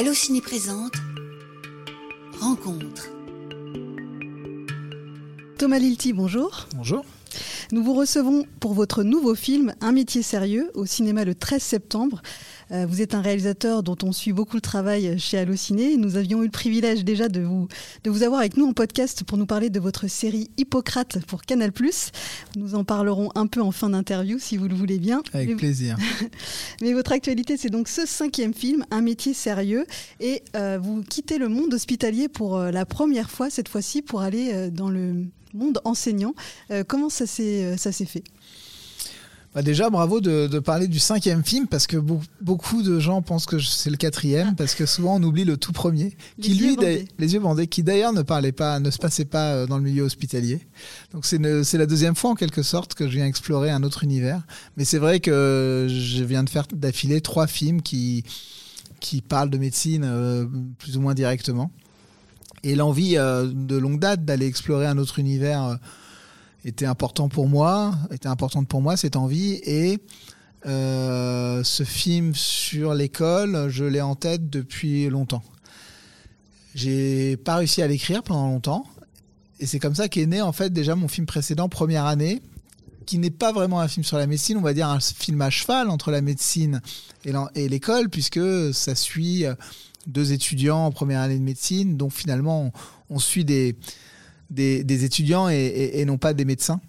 Allociné présente Rencontre. Thomas Lilti, bonjour. Bonjour. Nous vous recevons pour votre nouveau film Un métier sérieux au cinéma le 13 septembre. Euh, vous êtes un réalisateur dont on suit beaucoup le travail chez Allociné. Nous avions eu le privilège déjà de vous, de vous avoir avec nous en podcast pour nous parler de votre série Hippocrate pour Canal+. Nous en parlerons un peu en fin d'interview si vous le voulez bien. Avec Mais- plaisir. Mais votre actualité, c'est donc ce cinquième film, Un métier sérieux. Et euh, vous quittez le monde hospitalier pour euh, la première fois, cette fois-ci, pour aller euh, dans le monde enseignant. Comment ça s'est ça s'est fait? Bah déjà, bravo de, de parler du cinquième film parce que beau- beaucoup de gens pensent que c'est le quatrième parce que souvent on oublie le tout premier, qui yeux lui, d'ailleurs- les yeux bandés, qui d'ailleurs ne parlait pas, ne se passait pas euh, dans le milieu hospitalier. Donc c'est la deuxième fois en quelque sorte que je viens explorer un autre univers. Mais c'est vrai que je viens de faire d'affilée trois films qui qui parlent de médecine euh, plus ou moins directement. Et l'envie euh, de longue date d'aller explorer un autre univers euh, était important pour moi, était importante pour moi cette envie. Et euh, ce film sur l'école, je l'ai en tête depuis longtemps. J'ai pas réussi à l'écrire pendant longtemps. Et c'est comme ça qu'est né en fait déjà mon film précédent, Première année, qui n'est pas vraiment un film sur la médecine, on va dire un film à cheval entre la médecine et l'école, puisque ça suit euh, deux étudiants en première année de médecine, donc finalement on suit des, des, étudiants et, non pas des médecins.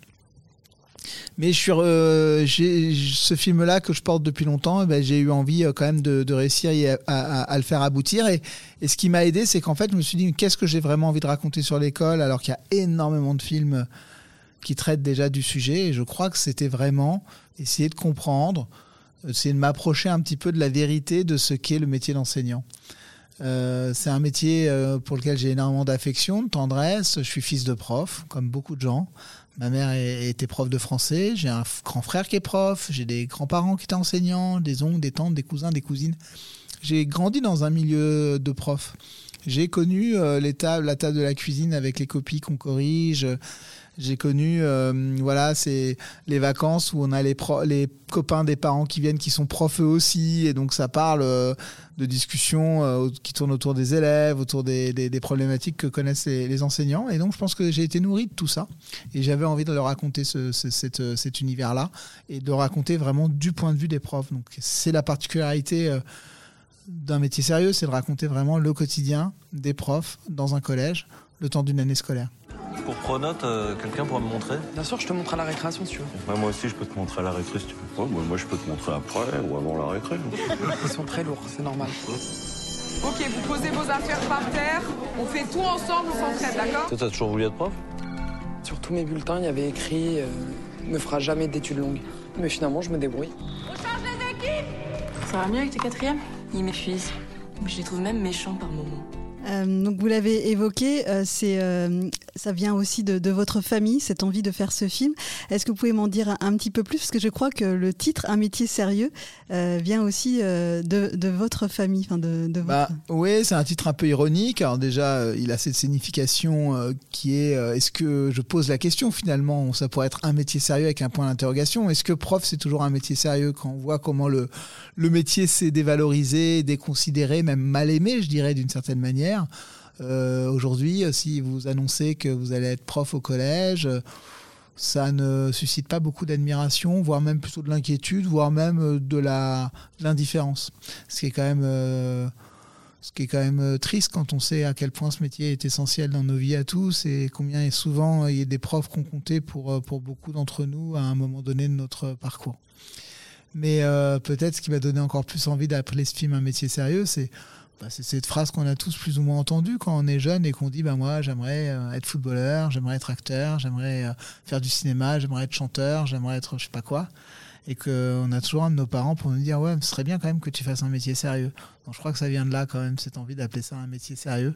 Mais je euh, j'ai- ce film-là que je porte depuis longtemps, eh ben, j'ai eu envie euh, quand même de, réussir à, le faire aboutir. Et, et ce qui m'a aidé, c'est qu'en fait, je me suis dit, qu'est-ce que j'ai vraiment envie de raconter sur l'école, alors qu'il y a énormément de films qui traitent déjà du sujet. Et je crois que c'était vraiment essayer de comprendre, essayer de m'approcher un petit peu de la vérité de ce qu'est le métier d'enseignant. Euh, c'est un métier euh, pour lequel j'ai énormément d'affection, de tendresse. Je suis fils de prof, comme beaucoup de gens. Ma mère était prof de français. J'ai un grand frère qui est prof. J'ai des grands-parents qui étaient enseignants, des oncles, des tantes, des cousins, des cousines. J'ai grandi dans un milieu de profs. J'ai connu euh, la table de la cuisine avec les copies qu'on corrige. J'ai connu, euh, voilà, c'est les vacances où on a les, copains des parents qui viennent, qui sont profs eux aussi, et donc ça parle euh, de discussions euh, qui tournent autour des élèves, autour des, problématiques que connaissent les, enseignants. Et donc je pense que j'ai été nourri de tout ça, et j'avais envie de leur raconter cet univers-là, et de raconter vraiment du point de vue des profs. Donc c'est la particularité. d'un métier sérieux, c'est de raconter vraiment le quotidien des profs dans un collège, le temps d'une année scolaire. Pour Pronote, euh, quelqu'un pourra me montrer Bien sûr, je te montre à la récréation si tu veux. Ouais, moi aussi, je peux te montrer à la récré si tu veux. Ouais, moi, moi, je peux te montrer après ou avant la récré. Ils sont très lourds, c'est normal. Ok, vous posez vos affaires par terre, on fait tout ensemble, on s'entraide, d'accord? T'as toujours voulu être prof? Sur tous mes bulletins, il y avait écrit euh, ne fera jamais d'études longues. Mais finalement, je me débrouille. Ça va mieux avec tes quatrièmes? Ils m'épuisent. Je les trouve même méchants par moments. Euh, donc vous l'avez évoqué, euh, c'est, euh, ça vient aussi de, de votre famille, cette envie de faire ce film. Est-ce que vous pouvez m'en dire un, un petit peu plus? Parce que je crois que le titre, Un métier sérieux, euh, vient aussi euh, de, de votre famille. Enfin de, de Bah, votre... oui, c'est un titre un peu ironique. Alors déjà, euh, il a cette signification euh, qui est est-ce que je pose la question finalement? Ça pourrait être un métier sérieux avec un point d'interrogation. Est-ce que prof c'est toujours un métier sérieux quand on voit comment le le métier s'est dévalorisé, déconsidéré, même mal aimé, je dirais d'une certaine manière? Euh, Aujourd'hui, si vous annoncez que vous allez être prof au collège. ça ne suscite pas beaucoup d'admiration, voire même plutôt de l'inquiétude, voire même euh, de l'indifférence. Ce qui est quand même euh, ce qui est quand même triste quand on sait à quel point ce métier est essentiel dans nos vies à tous et combien et souvent il y a des profs qu'on comptait pour, pour beaucoup d'entre nous à un moment donné de notre parcours. Mais peut-être ce qui m'a donné encore plus envie d'appeler ce film un métier sérieux, c'est bah, c'est cette phrase qu'on a tous plus ou moins entendue quand on est jeune et qu'on dit bah moi j'aimerais euh, être footballeur, j'aimerais être acteur, j'aimerais euh, faire du cinéma, j'aimerais être chanteur, j'aimerais être je sais pas quoi. Et qu'on a toujours un de nos parents pour nous dire ouais ce serait bien quand même que tu fasses un métier sérieux. Donc je crois que ça vient de là quand même cette envie d'appeler ça un métier sérieux.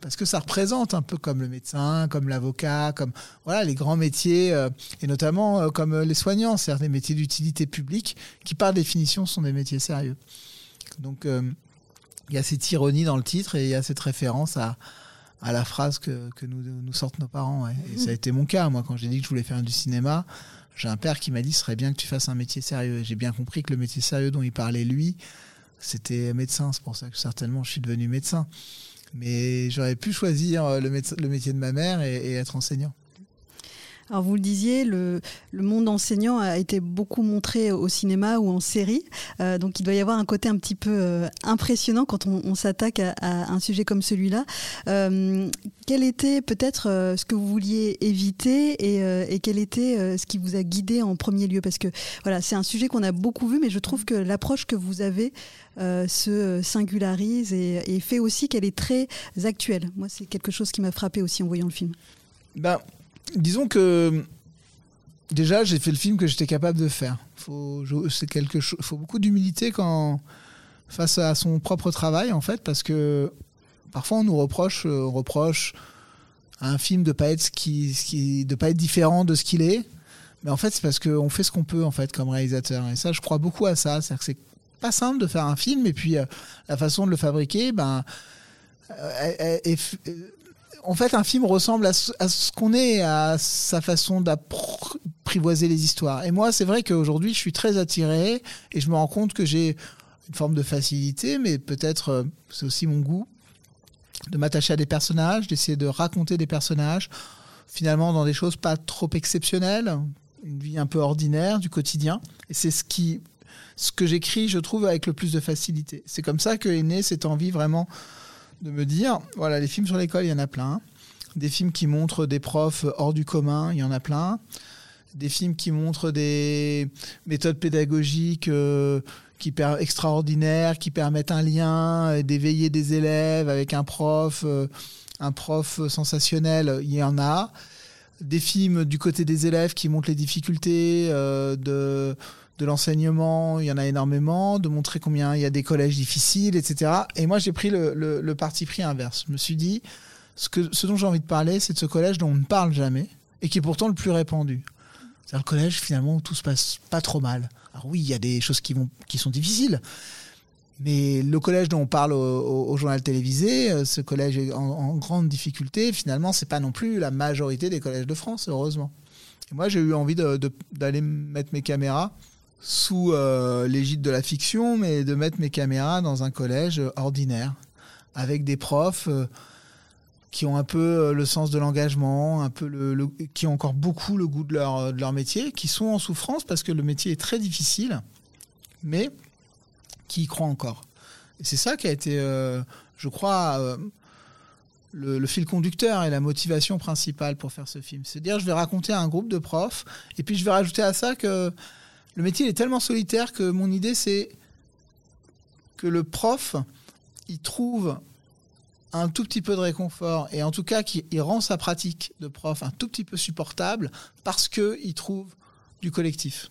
Parce que ça représente un peu comme le médecin comme l'avocat comme voilà les grands métiers euh, et notamment comme les soignants c'est des métiers d'utilité publique qui par définition sont des métiers sérieux. Donc il y a cette ironie dans le titre et il y a cette référence à la phrase que, nous, sortent nos parents. Et ça a été mon cas. Moi, quand j'ai dit que je voulais faire du cinéma, j'ai un père qui m'a dit ce serait bien que tu fasses un métier sérieux. Et j'ai bien compris que le métier sérieux dont il parlait lui, c'était médecin. C'est pour ça que certainement je suis devenu médecin. Mais j'aurais pu choisir euh, le, métier de ma mère et être enseignant. Alors vous le disiez, le, monde enseignant a été beaucoup montré au cinéma ou en série, Euh, donc il doit y avoir un côté un petit peu euh, impressionnant quand on, s'attaque à, un sujet comme celui-là. Euh, quel était peut-être ce que vous vouliez éviter et, quel était ce qui vous a guidé en premier lieu? Parce que voilà, c'est un sujet qu'on a beaucoup vu, mais je trouve que l'approche que vous avez se singularise et, et fait aussi qu'elle est très actuelle. Moi, c'est quelque chose qui m'a frappé aussi en voyant le film. Ben, disons que déjà, j'ai fait le film que j'étais capable de faire. Faut, c'est quelque chose. Faut beaucoup d'humilité quand face à son propre travail, en fait, parce que parfois on nous reproche, euh, reproche à un film de pas être ce qui, de pas être différent de ce qu'il est. Mais en fait, c'est parce qu'on fait ce qu'on peut en fait comme réalisateur. Et ça, je crois beaucoup à ça. C'est-à-dire que c'est pas simple de faire un film, et puis euh, la façon de le fabriquer, ben, euh, en fait, un film ressemble à ce, qu'on est, à sa façon d'apprivoiser les histoires. Et moi, c'est vrai qu'aujourd'hui, je suis très attiré et je me rends compte que j'ai une forme de facilité, mais peut-être euh, c'est aussi mon goût de m'attacher à des personnages, d'essayer de raconter des personnages, finalement dans des choses pas trop exceptionnelles, une vie un peu ordinaire du quotidien. Et c'est ce qui, ce que j'écris, je trouve, avec le plus de facilité. C'est comme ça que est née cette envie vraiment de me dire, voilà, les films sur l'école, il y en a plein. Des films qui montrent des profs hors du commun, il y en a plein. Des films qui montrent des méthodes pédagogiques euh, extraordinaires, qui permettent un lien, euh, d'éveiller des élèves avec un prof, euh, un prof sensationnel, il y en a. Des films du côté des élèves qui montrent les difficultés de, de l'enseignement, il y en a énormément, de montrer combien il y a des collèges difficiles, etc. Et moi, j'ai pris le, parti pris inverse. Je me suis dit, ce, que, ce dont j'ai envie de parler, c'est de ce collège dont on ne parle jamais et qui est pourtant le plus répandu. C'est le collège, finalement, où tout se passe pas trop mal. Alors oui, il y a des choses qui, vont, qui sont difficiles, mais le collège dont on parle au, journal télévisé, euh, ce collège est en, grande difficulté, finalement, c'est pas non plus la majorité des collèges de France, heureusement. Et moi, j'ai eu envie d'aller mettre mes caméras sous euh, l'égide de la fiction, mais de mettre mes caméras dans un collège euh, ordinaire, avec des profs euh, qui ont un peu le sens de l'engagement, un peu le, qui ont encore beaucoup le goût de leur, de leur métier, qui sont en souffrance parce que le métier est très difficile, mais qui y croient encore. C'est ça qui a été, je crois, le, le fil conducteur et la motivation principale pour faire ce film. C'est dire, je vais raconter à un groupe de profs, et puis je vais rajouter à ça que le métier est tellement solitaire que mon idée, c'est que le prof, il trouve un tout petit peu de réconfort, et en tout cas, qu'il il rend sa pratique de prof un tout petit peu supportable parce qu'il trouve du collectif.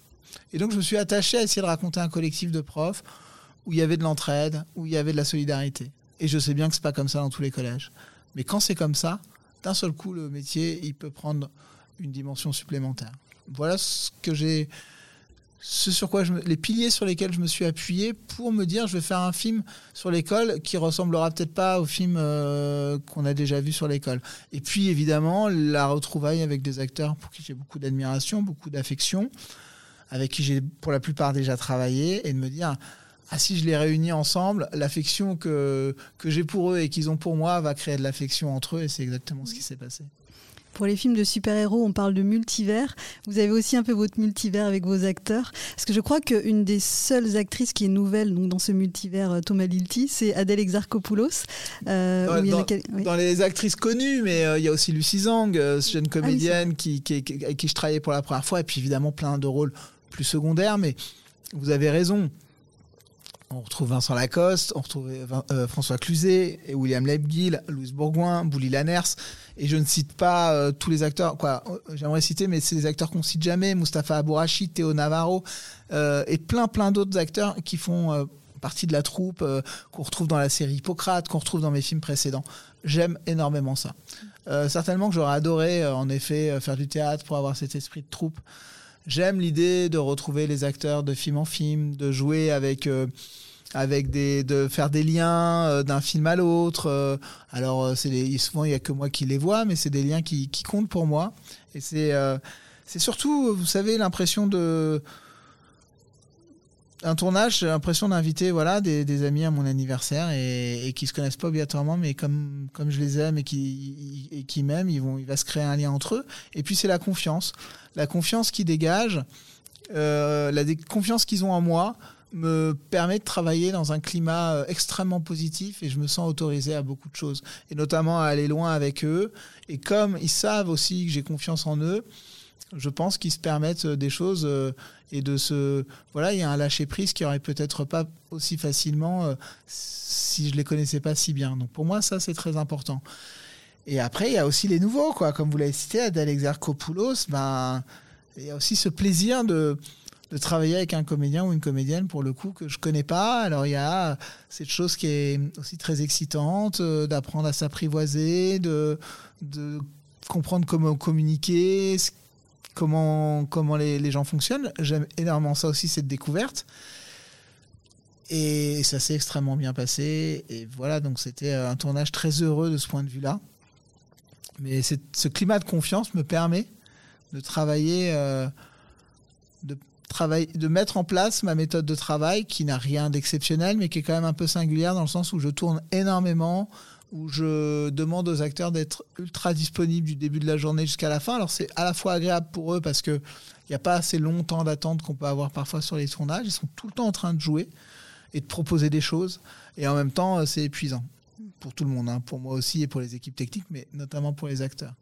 Et donc, je me suis attaché à essayer de raconter un collectif de profs où il y avait de l'entraide, où il y avait de la solidarité. Et je sais bien que c'est pas comme ça dans tous les collèges. Mais quand c'est comme ça, d'un seul coup, le métier, il peut prendre une dimension supplémentaire. Voilà ce que j'ai, ce sur quoi les piliers sur lesquels je me suis appuyé pour me dire, je vais faire un film sur l'école qui ressemblera peut-être pas au film euh, qu'on a déjà vu sur l'école. Et puis évidemment, la retrouvaille avec des acteurs pour qui j'ai beaucoup d'admiration, beaucoup d'affection, avec qui j'ai pour la plupart déjà travaillé, et de me dire, ah si je les réunis ensemble, l'affection que, que j'ai pour eux et qu'ils ont pour moi va créer de l'affection entre eux, et c'est exactement ce qui s'est passé. Pour les films de super-héros, on parle de multivers. Vous avez aussi un peu votre multivers avec vos acteurs. Parce que je crois qu'une des seules actrices qui est nouvelle donc, dans ce multivers euh, Thomas Lilti, c'est Adèle Exarchopoulos. Euh, Dans- quel- oui. Les actrices connues, mais euh, il y a aussi Lucie Zhang, euh, jeune comédienne qui, qui- qui- avec qui je travaillais pour la première fois, et puis évidemment plein de rôles plus secondaires, mais vous avez raison. On retrouve Vincent Lacoste, on retrouve Vin- euh, François Cluzet, et William Lebguil, Louise Bourgoin, Bouli Lanners, et je ne cite pas euh, tous les acteurs, quoi, euh, j'aimerais citer, mais c'est des acteurs qu'on cite jamais, Mustapha Abourachi, Théo Navarro, euh, et plein plein d'autres acteurs qui font euh, partie de la troupe, euh, qu'on retrouve dans la série Hippocrate, qu'on retrouve dans mes films précédents. J'aime énormément ça. Euh, certainement que j'aurais adoré, euh, en effet, euh, faire du théâtre pour avoir cet esprit de troupe. J'aime l'idée de retrouver les acteurs de film en film, de jouer avec, euh, avec des, de faire des liens euh, d'un film à l'autre. euh, alors, c'est souvent, il n'y a que moi qui les vois, mais c'est des liens qui, qui comptent pour moi. Et c'est euh, c'est surtout, vous savez, l'impression de un tournage, j'ai l'impression d'inviter voilà, des, amis à mon anniversaire et, qui se connaissent pas obligatoirement, mais comme, comme je les aime et qui, m'aiment, ils vont, il va se créer un lien entre eux. Et puis c'est la confiance. La confiance qui dégage, euh, la confiance qu'ils ont en moi me permet de travailler dans un climat euh, extrêmement positif et je me sens autorisé à beaucoup de choses et notamment à aller loin avec eux et comme ils savent aussi que j'ai confiance en eux je pense qu'ils se permettent euh, des choses euh, et de se voilà il y a un lâcher prise qui aurait peut-être pas aussi facilement euh, si je les connaissais pas si bien. Donc pour moi ça c'est très important. Et après il y a aussi les nouveaux quoi. Comme vous l'avez cité Adèle Exarchopoulos ben il y a aussi ce plaisir de de travailler avec un comédien ou une comédienne pour le coup que je connais pas. Alors il y a cette chose qui est aussi très excitante, d'apprendre à s'apprivoiser, de, de comprendre comment communiquer, ce- comment, comment les, gens fonctionnent. J'aime énormément ça aussi, cette découverte. Et ça s'est extrêmement bien passé. Et voilà, donc c'était un tournage très heureux de ce point de vue-là. Mais ce climat de confiance me permet de travailler, euh, de, travailler, de mettre en place ma méthode de travail qui n'a rien d'exceptionnel, mais qui est quand même un peu singulière dans le sens où je tourne énormément, où je demande aux acteurs d'être ultra disponibles du début de la journée jusqu'à la fin. Alors c'est à la fois agréable pour eux parce que il n'y a pas assez longtemps d'attente qu'on peut avoir parfois sur les tournages. Ils sont tout le temps en train de jouer et de proposer des choses. Et en même temps, euh, c'est épuisant pour tout le monde, hein, pour moi aussi et pour les équipes techniques, mais notamment pour les acteurs.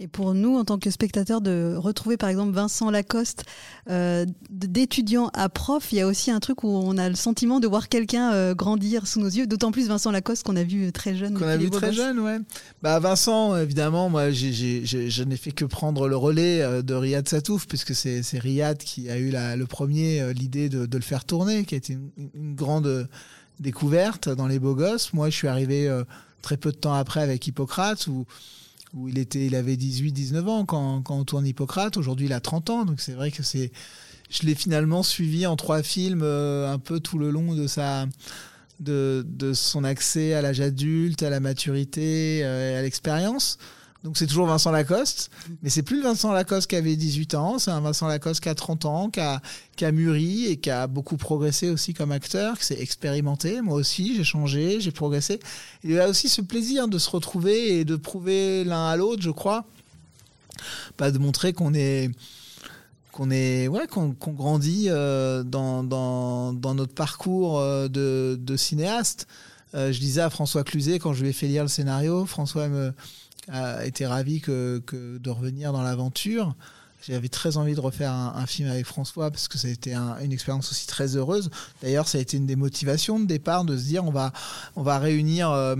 Et pour nous, en tant que spectateurs, de retrouver par exemple Vincent Lacoste euh, d'étudiant à prof, il y a aussi un truc où on a le sentiment de voir quelqu'un euh, grandir sous nos yeux. D'autant plus Vincent Lacoste qu'on a vu très jeune. Qu'on a vu très jeune, ouais. Bah Vincent, évidemment, moi, je n'ai fait que prendre le relais euh, de Riyad Satouf, puisque c'est Riyad qui a eu la- le premier l'idée de, de le faire tourner, qui a été une, une grande découverte dans les beaux gosses. Moi, je suis arrivé euh, très peu de temps après avec Hippocrate, où, où il, était, il avait 18-19 ans quand, quand on tourne Hippocrate. Aujourd'hui, il a 30 ans, donc c'est vrai que c'est... Je l'ai finalement suivi en trois films, euh, un peu tout le long de sa de, de son accès à l'âge adulte, à la maturité, euh, à l'expérience. Donc c'est toujours Vincent Lacoste, mais c'est plus Vincent Lacoste qui avait 18 ans, c'est un Vincent Lacoste qui a 30 ans, qui a, qui a mûri et qui a beaucoup progressé aussi comme acteur, qui s'est expérimenté. Moi aussi, j'ai changé, j'ai progressé. Il y a aussi ce plaisir de se retrouver et de prouver l'un à l'autre, je crois, de montrer qu'on est qu'on est ouais qu'on grandit euh, dans, dans, dans notre parcours euh, de, de cinéaste. Euh, je disais à François Cluzet quand je lui ai fait lire le scénario, François me, a été ravi que, de revenir dans l'aventure. J'avais très envie de refaire un, film avec François parce que ça a été un- une expérience aussi très heureuse. D'ailleurs, ça a été une des motivations de départ de se dire on va, on va réunir. euh,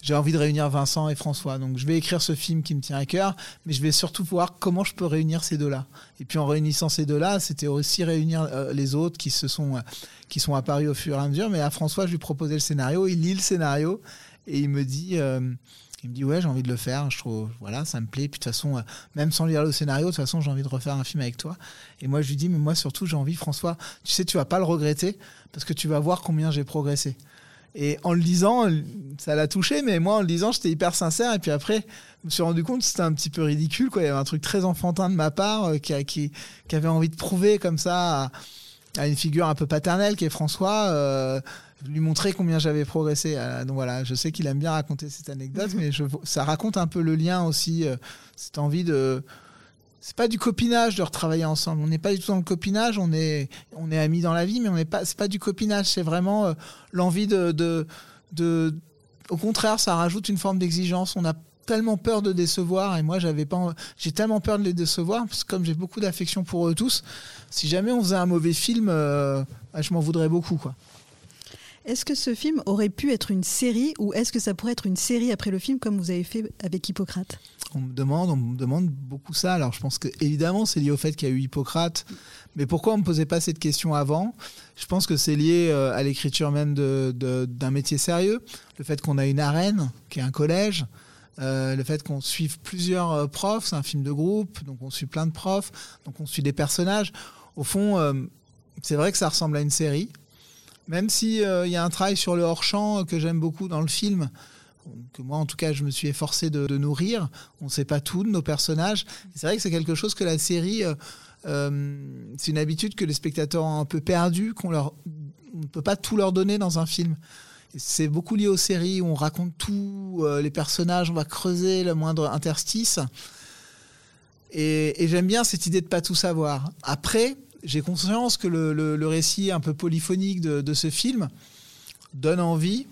j'ai envie de réunir Vincent et François. Donc je vais écrire ce film qui me tient à cœur, mais je vais surtout voir comment je peux réunir ces deux-là. Et puis en réunissant ces deux-là, c'était aussi réunir euh, les autres qui se sont, euh, qui sont apparus au fur et à mesure. Mais à François, je lui proposais le scénario, il lit le scénario et il me dit, il me dit ouais, j'ai envie de le faire. Je trouve, voilà, ça me plaît. Puis de toute façon, euh, même sans lire le scénario, de toute façon, j'ai envie de refaire un film avec toi. Et moi, je lui dis, mais moi surtout, j'ai envie, François. Tu sais, tu vas pas le regretter parce que tu vas voir combien j'ai progressé. Et en le lisant, ça l'a touché, mais moi, en le lisant, j'étais hyper sincère. Et puis après, je me suis rendu compte que c'était un petit peu ridicule. Quoi. Il y avait un truc très enfantin de ma part euh, qui, qui, qui avait envie de prouver comme ça à, à une figure un peu paternelle qui est François, euh, lui montrer combien j'avais progressé. Euh, donc voilà, je sais qu'il aime bien raconter cette anecdote, mais je, ça raconte un peu le lien aussi, euh, cette envie de. C'est pas du copinage de retravailler ensemble. On n'est pas du tout dans le copinage. On est, on est amis dans la vie, mais on n'est pas. C'est pas du copinage. C'est vraiment l'envie de, de, de. Au contraire, ça rajoute une forme d'exigence. On a tellement peur de décevoir, et moi, j'avais pas. J'ai tellement peur de les décevoir, parce que comme j'ai beaucoup d'affection pour eux tous, si jamais on faisait un mauvais film, euh, ah, je m'en voudrais beaucoup, quoi. Est-ce que ce film aurait pu être une série ou est-ce que ça pourrait être une série après le film comme vous avez fait avec Hippocrate? On me demande, on me demande beaucoup ça. Alors je pense que évidemment c'est lié au fait qu'il y a eu Hippocrate, mais pourquoi on me posait pas cette question avant? Je pense que c'est lié euh, à l'écriture même de- de- d'un métier sérieux, le fait qu'on a une arène qui est un collège. Euh, le fait qu'on suive plusieurs euh, profs, c'est un film de groupe, donc on suit plein de profs, donc on suit des personnages. Au fond, euh, c'est vrai que ça ressemble à une série, même si il y a un travail sur le hors-champ que j'aime beaucoup dans le film, que moi en tout cas je me suis efforcé de, nourrir. On ne sait pas tout de nos personnages. C'est vrai que c'est quelque chose que la série c'est une habitude que les spectateurs ont un peu perdu, qu'on ne peut pas tout leur donner dans un film. C'est beaucoup lié aux séries où on raconte tout, euh, les personnages, on va creuser le moindre interstice. Et, j'aime bien cette idée de pas tout savoir. Après, j'ai conscience que le récit un peu polyphonique de, de ce film donne envie,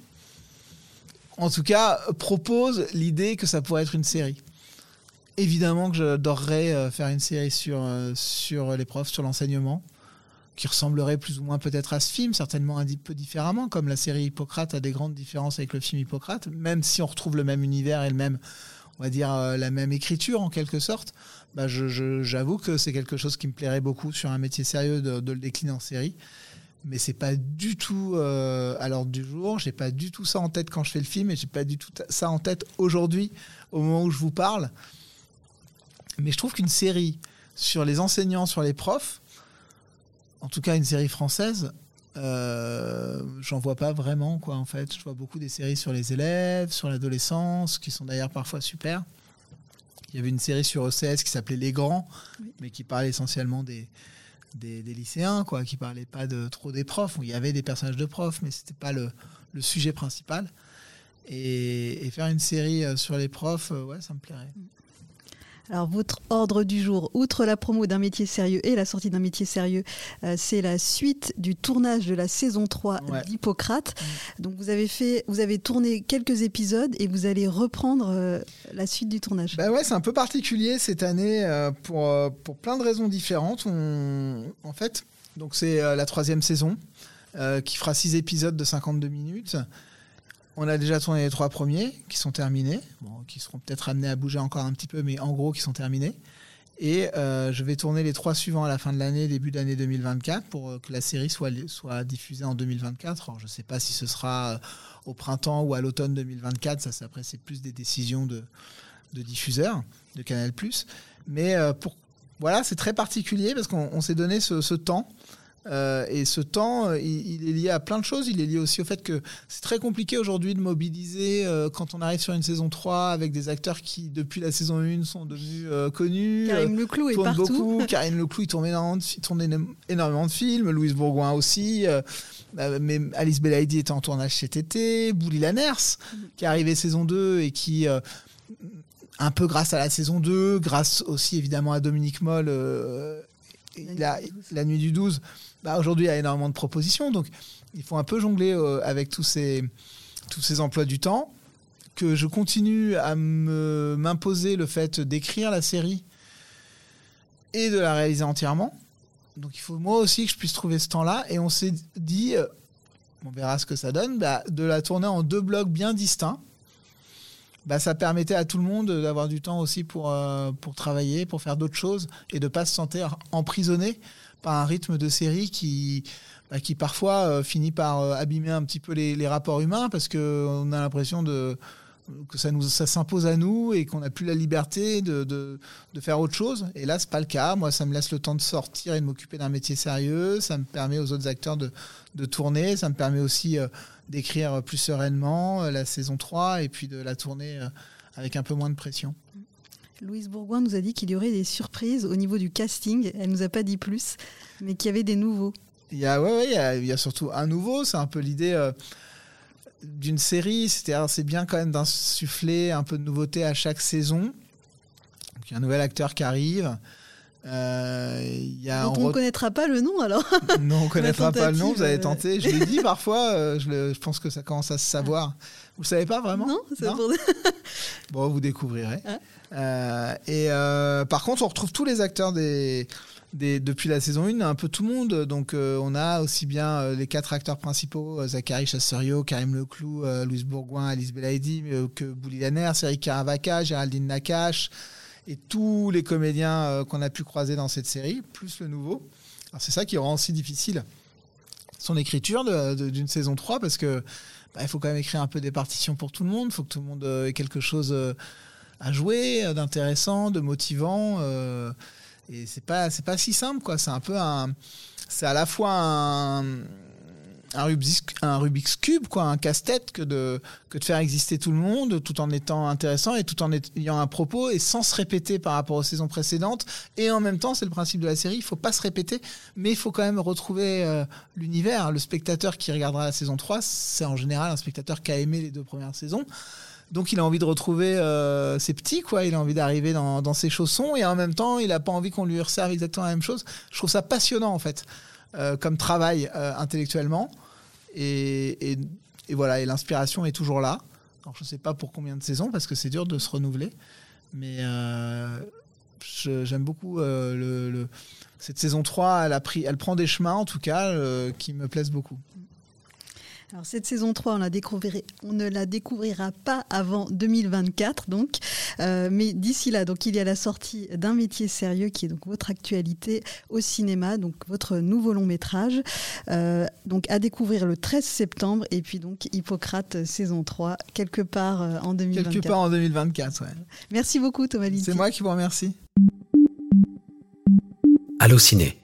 en tout cas propose l'idée que ça pourrait être une série. Évidemment que j'adorerais euh, faire une série sur, euh, sur les profs, sur l'enseignement, qui ressemblerait plus ou moins peut-être à ce film, certainement un peu différemment, comme la série Hippocrate a des grandes différences avec le film Hippocrate, même si on retrouve le même univers et le même, on va dire, euh, la même écriture en quelque sorte. Bah, j'avoue que c'est quelque chose qui me plairait beaucoup sur un métier sérieux de, de le décliner en série. Mais c'est pas du tout euh, à l'ordre du jour. J'ai pas du tout ça en tête quand je fais le film et j'ai pas du tout ça en tête aujourd'hui au moment où je vous parle. Mais je trouve qu'une série sur les enseignants, sur les profs, en tout cas une série française, euh, j'en vois pas vraiment quoi en fait. Je vois beaucoup des séries sur les élèves, sur l'adolescence, qui sont d'ailleurs parfois super. Il y avait une série sur ECS qui s'appelait Les Grands, mais qui parlait essentiellement des, des, des lycéens, quoi, qui parlait pas de trop des profs. Il y avait des personnages de profs, mais c'était pas le, le sujet principal. Et, et faire une série euh, sur les profs, euh, ouais, ça me plairait. Alors, votre ordre du jour, outre la promo d'un métier sérieux et la sortie d'un métier sérieux, euh, c'est la suite du tournage de la saison 3 Ouais. d'Hippocrate. Donc, vous avez, fait, vous avez tourné quelques épisodes et vous allez reprendre euh, la suite du tournage. Bah ouais, c'est un peu particulier cette année euh, pour, pour plein de raisons différentes. On, en fait, donc c'est la troisième saison qui fera six épisodes de 52 minutes. On a déjà tourné les trois premiers qui sont terminés, qui seront peut-être amenés à bouger encore un petit peu, mais en gros qui sont terminés. Et euh, je vais tourner les trois suivants à la fin de l'année, début d'année 2024, pour euh, que la série soit, diffusée en 2024. Alors, je ne sais pas si ce sera euh, au printemps ou à l'automne 2024. Ça, c'est- après, c'est plus des décisions de, diffuseurs de Canal+. Mais voilà, c'est très particulier parce qu'on on s'est donné ce temps. Euh, et ce temps, euh, il, il est lié à plein de choses. Il est lié aussi au fait que c'est très compliqué aujourd'hui de mobiliser euh, quand on arrive sur une saison 3 avec des acteurs qui, depuis la saison 1, sont devenus euh, connus. Karim euh, Leclou est partout. beaucoup. Karine Leclou, il tourne énormément de, fi- tourne éno- énormément de films. Louise Bourgoin aussi. mais Alice Belaïdi était en tournage cet été. Bouli Lanners, qui est arrivé saison 2 et qui, un peu grâce à la saison 2, grâce aussi évidemment à Dominique Moll, euh, il a- la nuit du 12, bah, aujourd'hui il y a énormément de propositions. Donc il faut un peu jongler euh, avec tous ces, tous ces emplois du temps. Que je continue à m'imposer le fait d'écrire la série et de la réaliser entièrement. Donc il faut moi aussi que je puisse trouver ce temps-là. Et on s'est dit, euh, on verra ce que ça donne, bah, de la tourner en deux blocs bien distincts. Bah, ça permettait à tout le monde d'avoir du temps aussi pour, euh, pour travailler, pour faire d'autres choses et de ne pas se sentir emprisonné par un rythme de série qui, bah, qui parfois euh, finit par euh, abîmer un petit peu les, les rapports humains parce qu'on a l'impression de que ça nous ça s'impose à nous et qu'on n'a plus la liberté de, de, de faire autre chose. Et là, c'est pas le cas. Moi, ça me laisse le temps de sortir et de m'occuper d'un métier sérieux. Ça me permet aux autres acteurs de, de tourner. Ça me permet aussi d'écrire plus sereinement euh, la saison 3 et puis de la tourner euh, avec un peu moins de pression. Louise Bourgoin nous a dit qu'il y aurait des surprises au niveau du casting. Elle nous a pas dit plus, mais qu'il y avait des nouveaux. Il y a, ouais, ouais, il y a, il y a surtout un nouveau. C'est un peu l'idée euh, d'une série. C'est bien quand même d'insuffler un peu de nouveauté à chaque saison. Donc, il y a un nouvel acteur qui arrive. Euh, y a, on ne re- connaîtra pas le nom alors. Non, on connaîtra pas le nom, vous avez tenté. Je l'ai dit parfois, euh, je, le- je pense que ça commence à se savoir. Vous le savez pas vraiment? Non, c'est Non? pour- Bon, vous découvrirez. Ah. Euh, et euh, par contre, on retrouve tous les acteurs des, des, depuis la saison 1, un peu tout le monde. Donc, euh, on a aussi bien euh, les quatre acteurs principaux euh, Zachary Chasserio, Karim Leclou, euh, Louise Bourgoin, Alice Belaïdi, euh, que Bouli Lanner, Eric Caravaca, Géraldine Nakache et tous les comédiens euh, qu'on a pu croiser dans cette série, plus le nouveau. Alors, c'est ça qui rend aussi difficile son écriture d'une saison 3 parce que bah, il faut quand même écrire un peu des partitions pour tout le monde. Il faut que tout le monde euh, ait quelque chose euh, à jouer, d'intéressant, de motivant. et c'est pas c'est pas si simple quoi. C'est un peu c'est à la fois un un Rubik's, Cube, quoi, un casse-tête, que de, que de faire exister tout le monde tout en étant intéressant et tout en ayant un propos et sans se répéter par rapport aux saisons précédentes. Et en même temps, c'est le principe de la série, il faut pas se répéter, mais il faut quand même retrouver euh, l'univers. Le spectateur qui regardera la saison 3, c'est en général un spectateur qui a aimé les deux premières saisons. Donc il a envie de retrouver euh, ses petits, quoi. Il a envie d'arriver dans, ses chaussons et en même temps, il n'a pas envie qu'on lui resserve exactement la même chose. Je trouve ça passionnant en fait, euh, comme travail intellectuellement. Et, voilà, l'inspiration est toujours là. Je ne sais pas pour combien de saisons parce que c'est dur de se renouveler, mais j'aime beaucoup le, cette saison 3. Elle, prend des chemins en tout cas qui me plaisent beaucoup. Alors cette saison 3, on, la on ne la découvrira pas avant 2024, donc. Euh, mais d'ici là, donc il y a la sortie d'un métier sérieux qui est donc votre actualité au cinéma, donc votre nouveau long métrage, euh, donc à découvrir le 13 septembre, et puis donc Hippocrate saison 3 quelque part euh, en 2024. Quelque part en 2024, ouais. Merci beaucoup Thomas C'est moi qui vous remercie. Allô ciné.